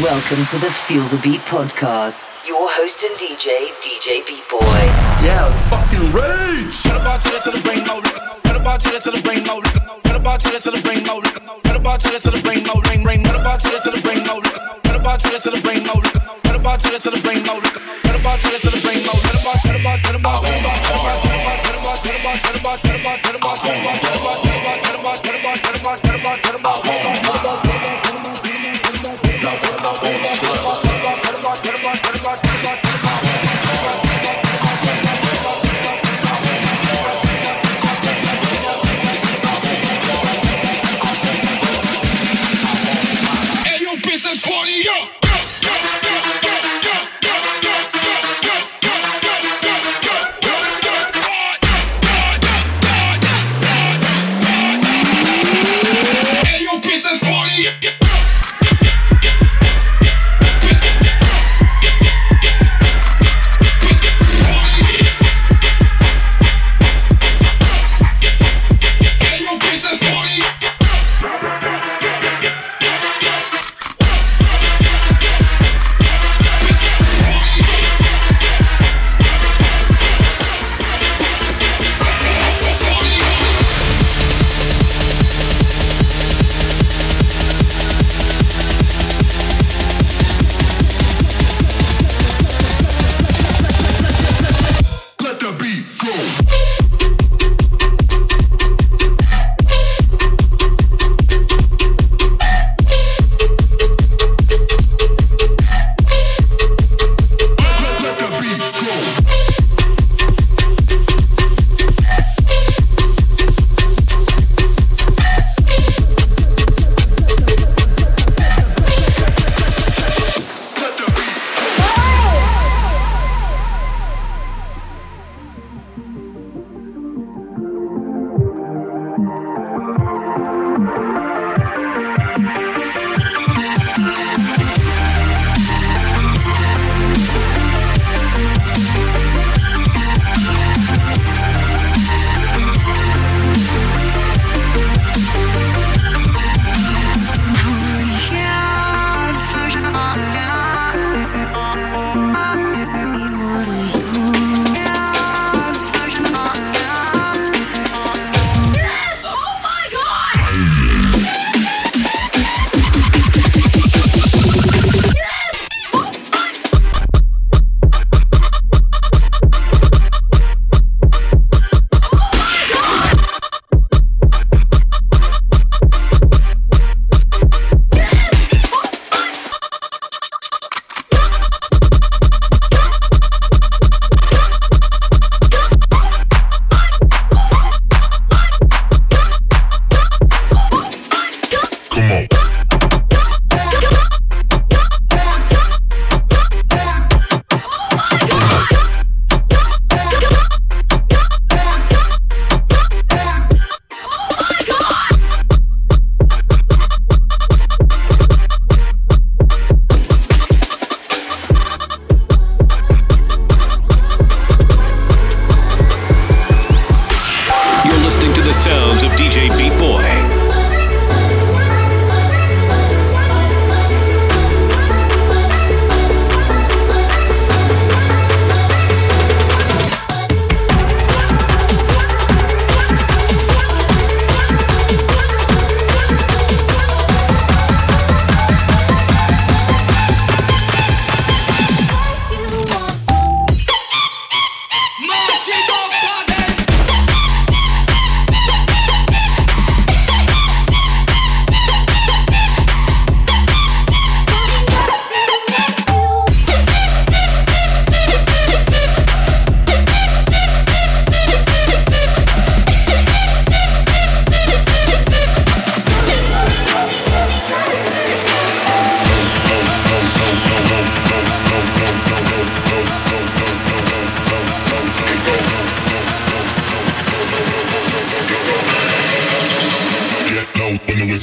Welcome to the Feel the Beat podcast. Your host and DJ, DJ Beat Boy. Yeah, let's fucking rage. Put a to. Put a to. Put a to. Put a to. Ring ring. Put a to. Put a to. Put a to. Put a to. Put a Put a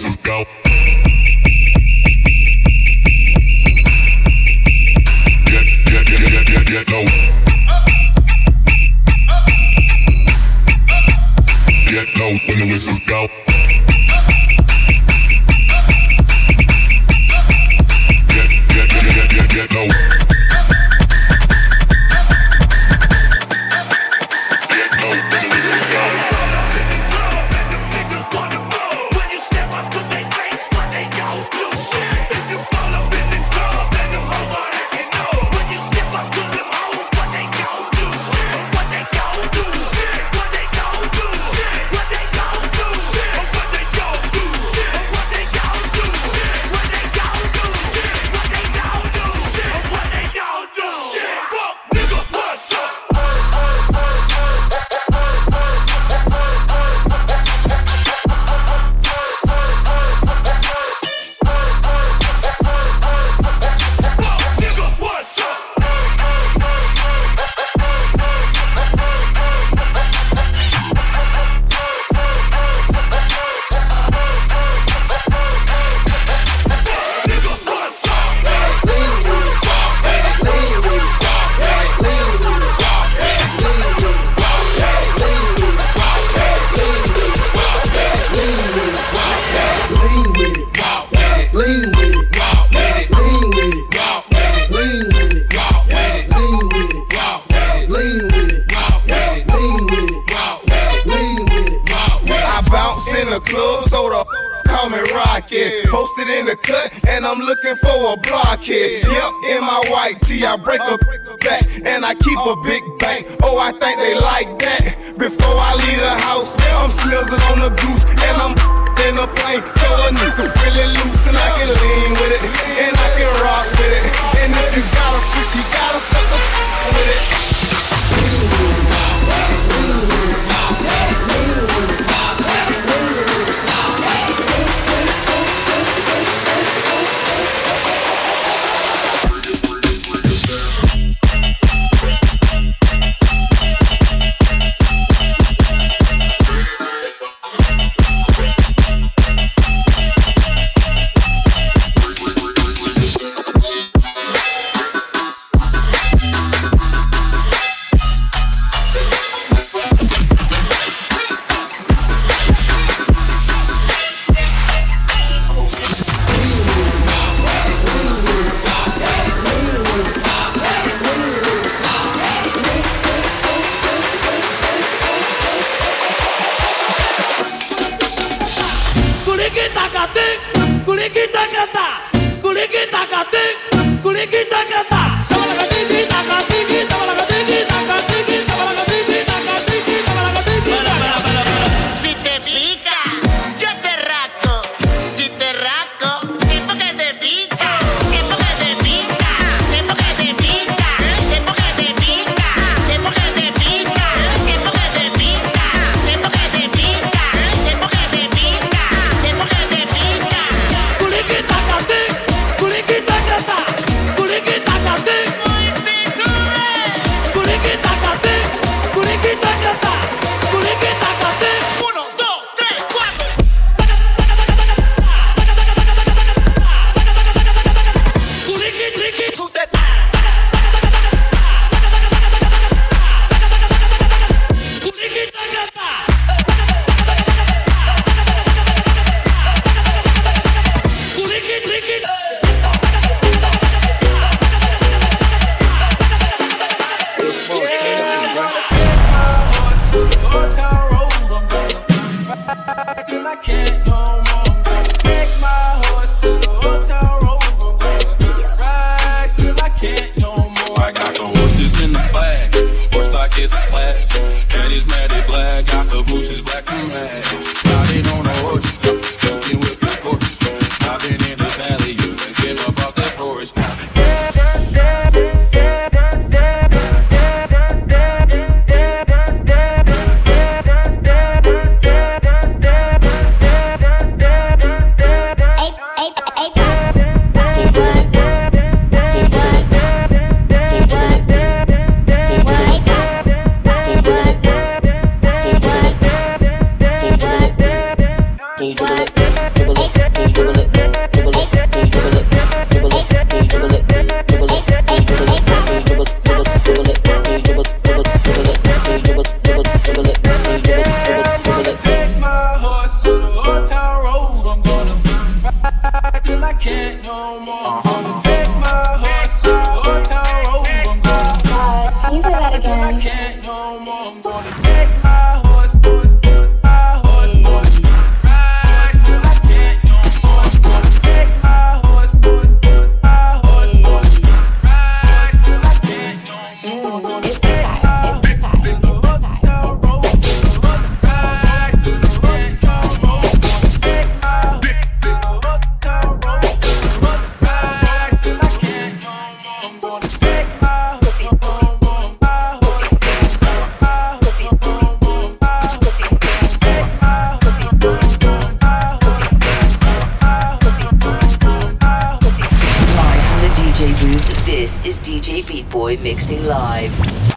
is about.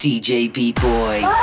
DJ B Boy.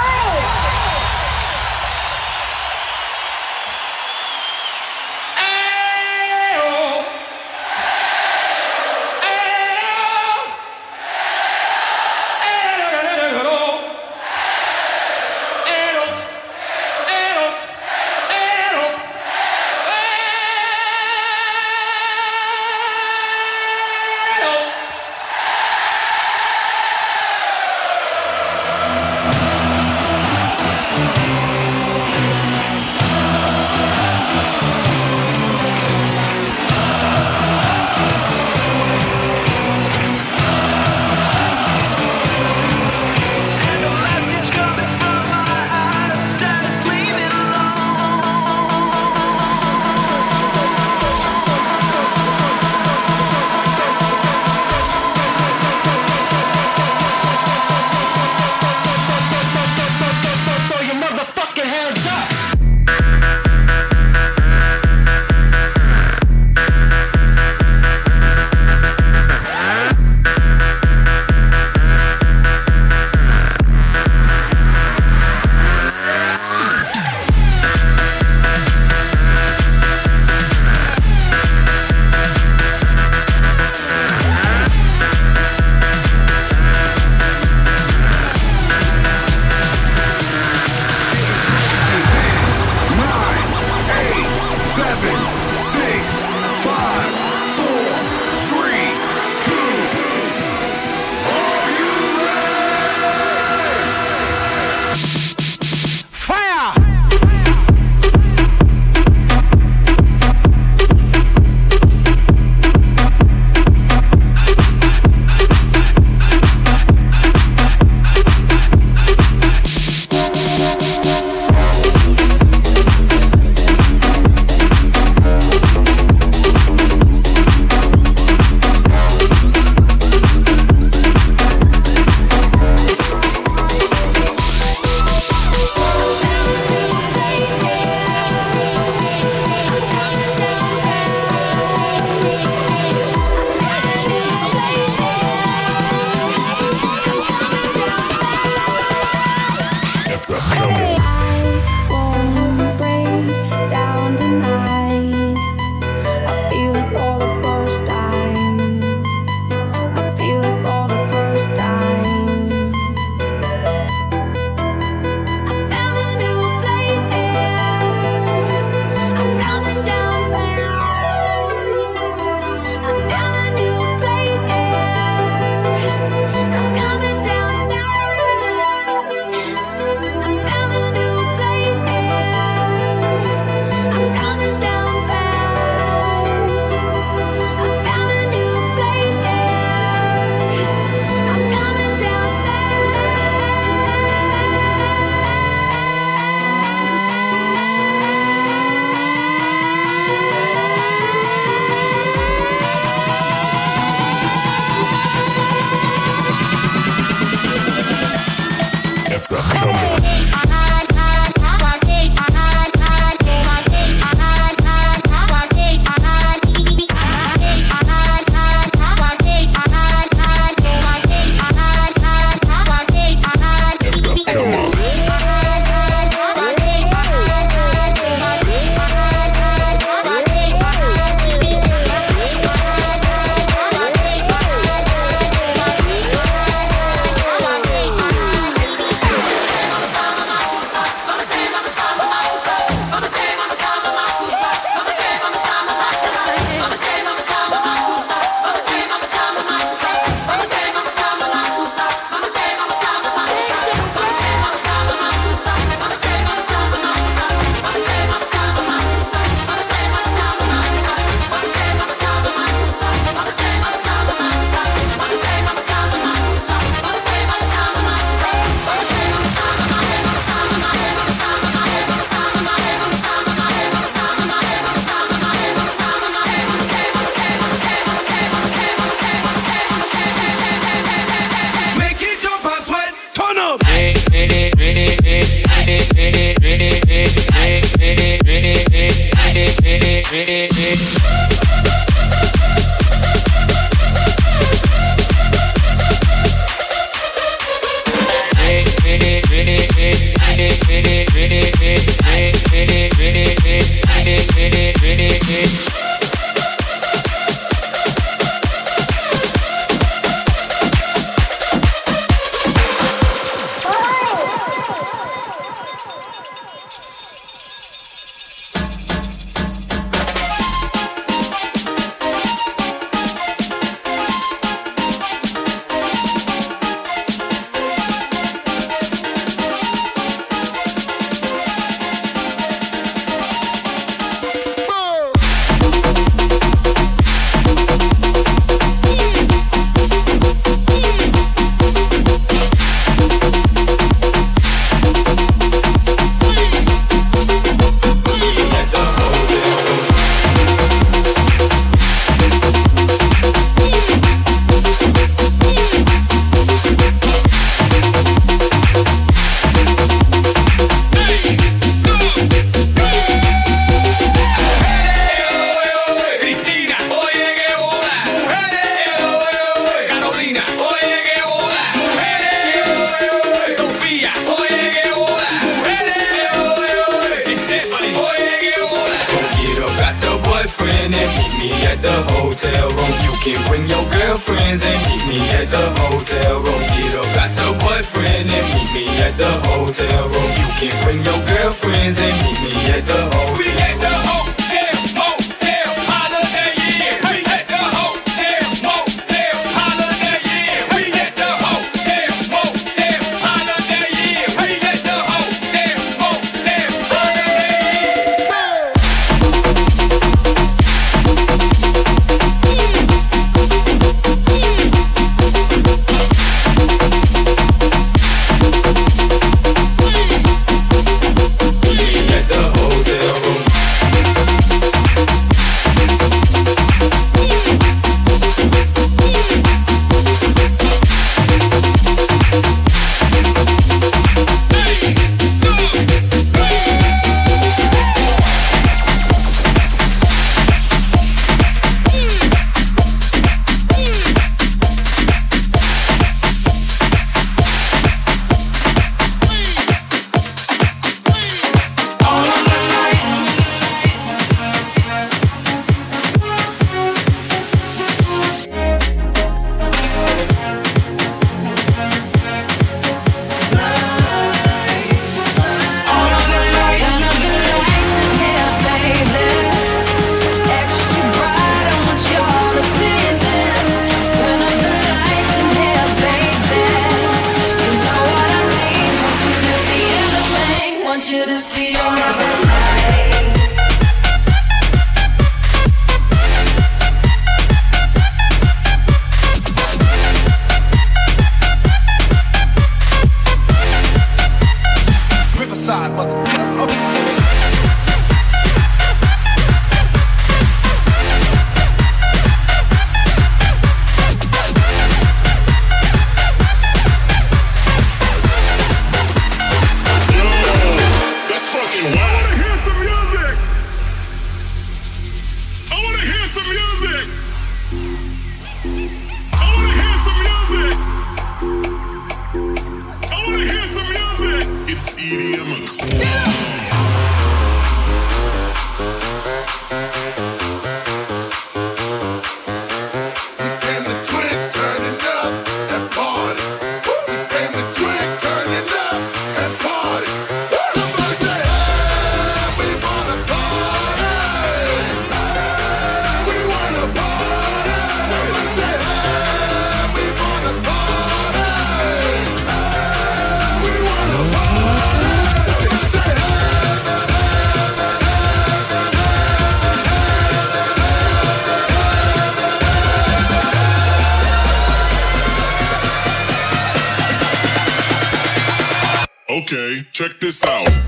Check this out.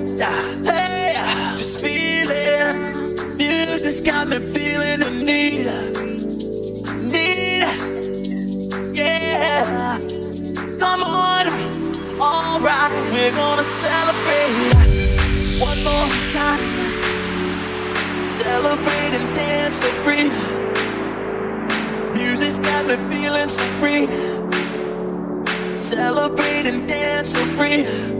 Hey, just feeling. Music's got me feeling the need. Need. Yeah. Come on. All right, we're gonna celebrate one more time. Celebrate and dance so free. Music's got me feeling so free. Celebrate and dance so free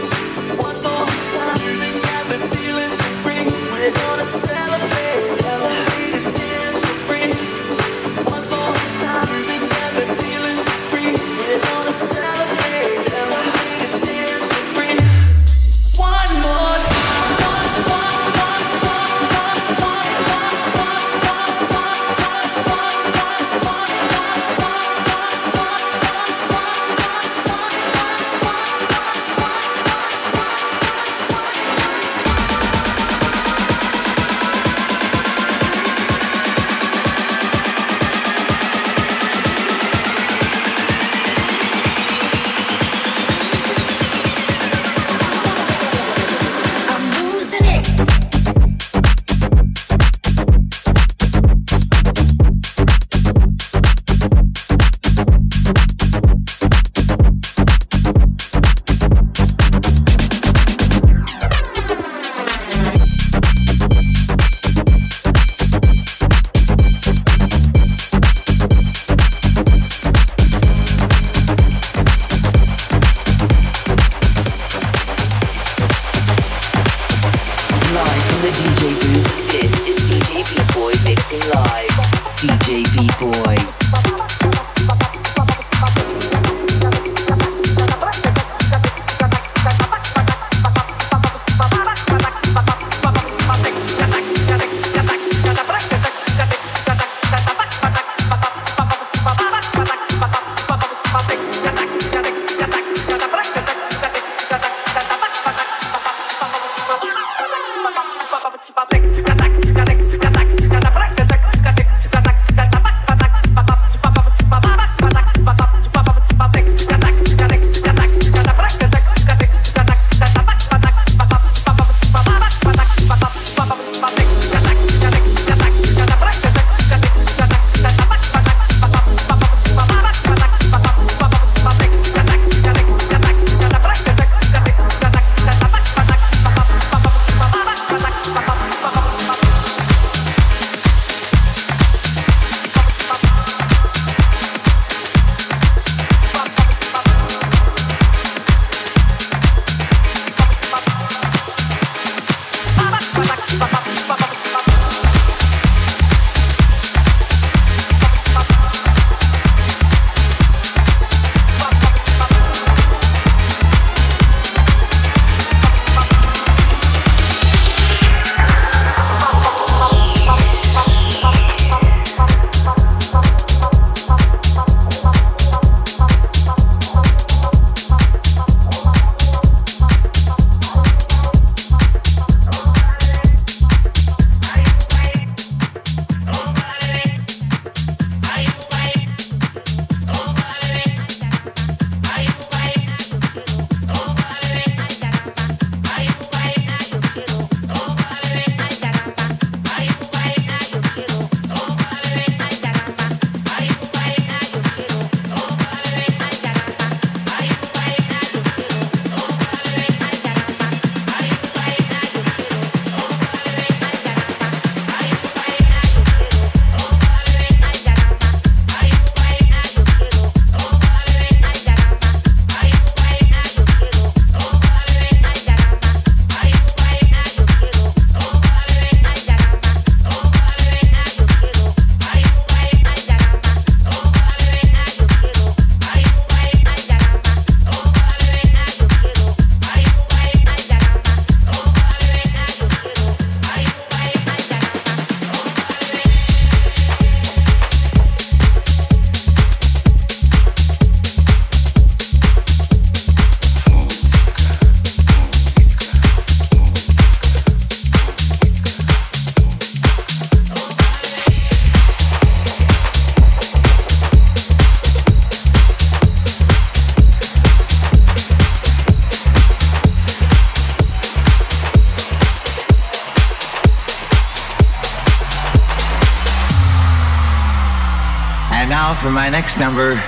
Next number,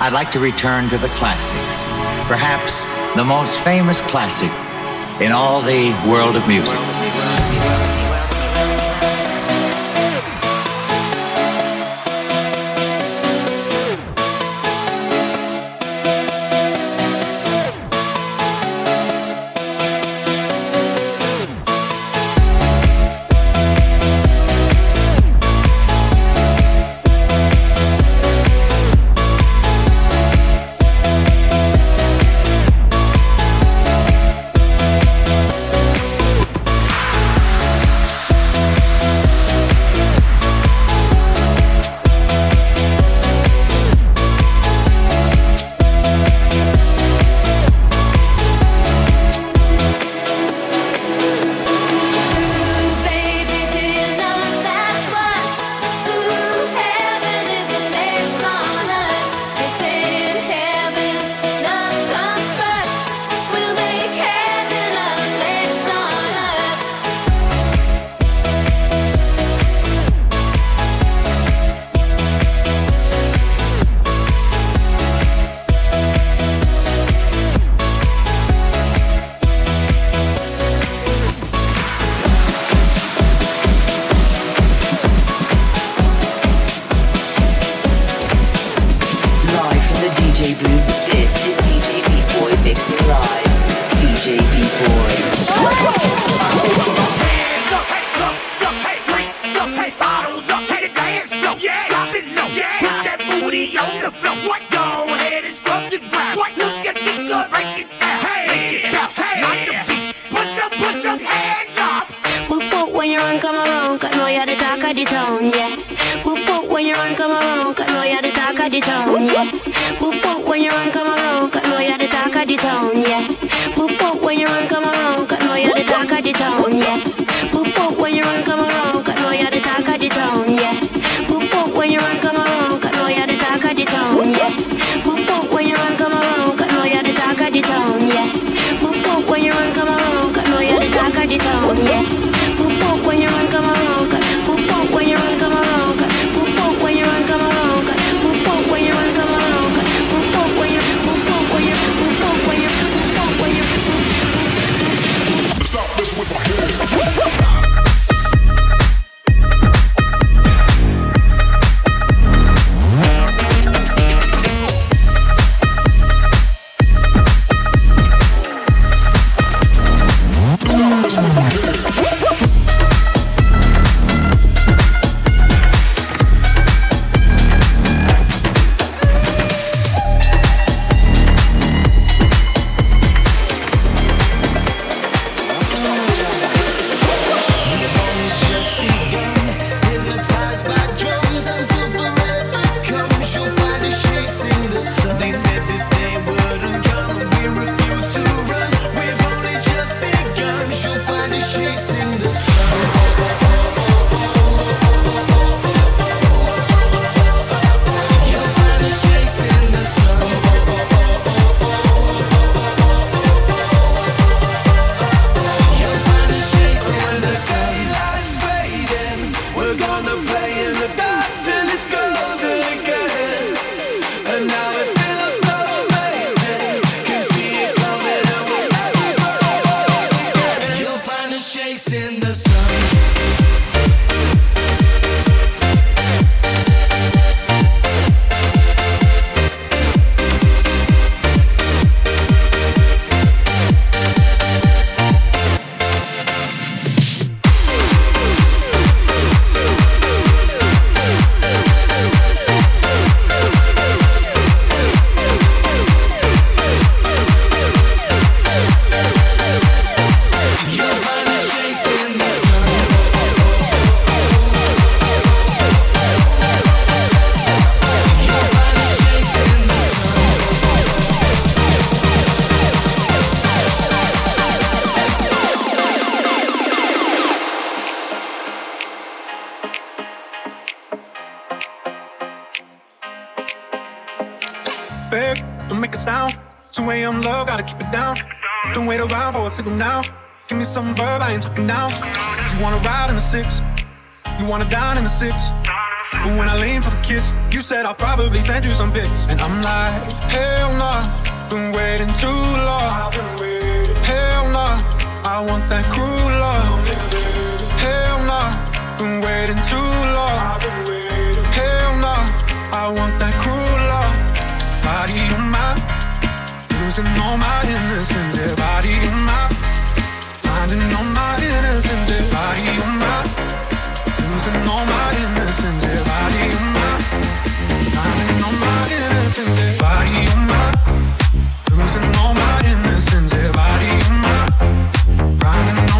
I'd like to return to the classics. Perhaps the most famous classic in all the world of music. Hey, bottles up, hey, dance, no, yeah, drop it, no, yeah. single ride in the six, you wanna dine in the six. But when I lean for the kiss, you said I'll probably send you some pics. And I'm like, hell nah, been waiting too long. Hell nah, I want that cruel love. Hell nah, been waiting too long. Hell nah, I want that cruel love. Body on my, losing all my innocence. Yeah, body on my Finding all my innocence, yeah, body on my Losing all my innocence, yeah, body on my Finding all my innocence, yeah, body on my Losing all my innocence, yeah, body on my Finding all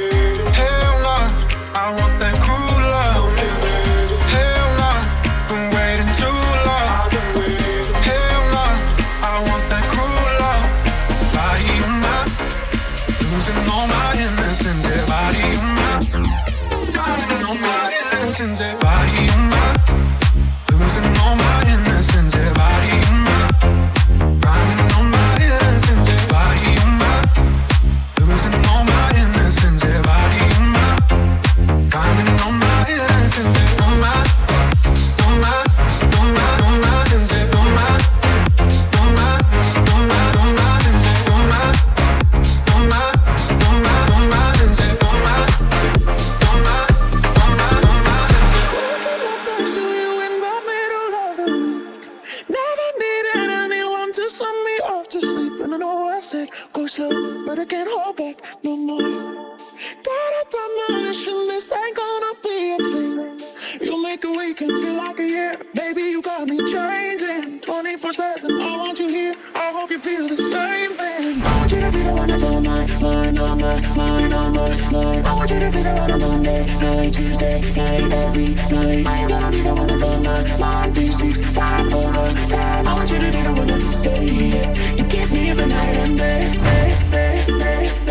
I said, go slow, but I can't hold back no more. Got up on my mission, this ain't gonna you make a weekend feel like a year. Baby, you got me changing 24 7. I want you here. I hope you feel the same thing. I want you to be the one that's on my mind, on my mind, on my mind. I want you to be the one on Monday, night, Tuesday, night, every night. I gonna be the one that's on my mind, 365 all the time. I want you to be the one that stay here. You give me every night and day, day, day, day,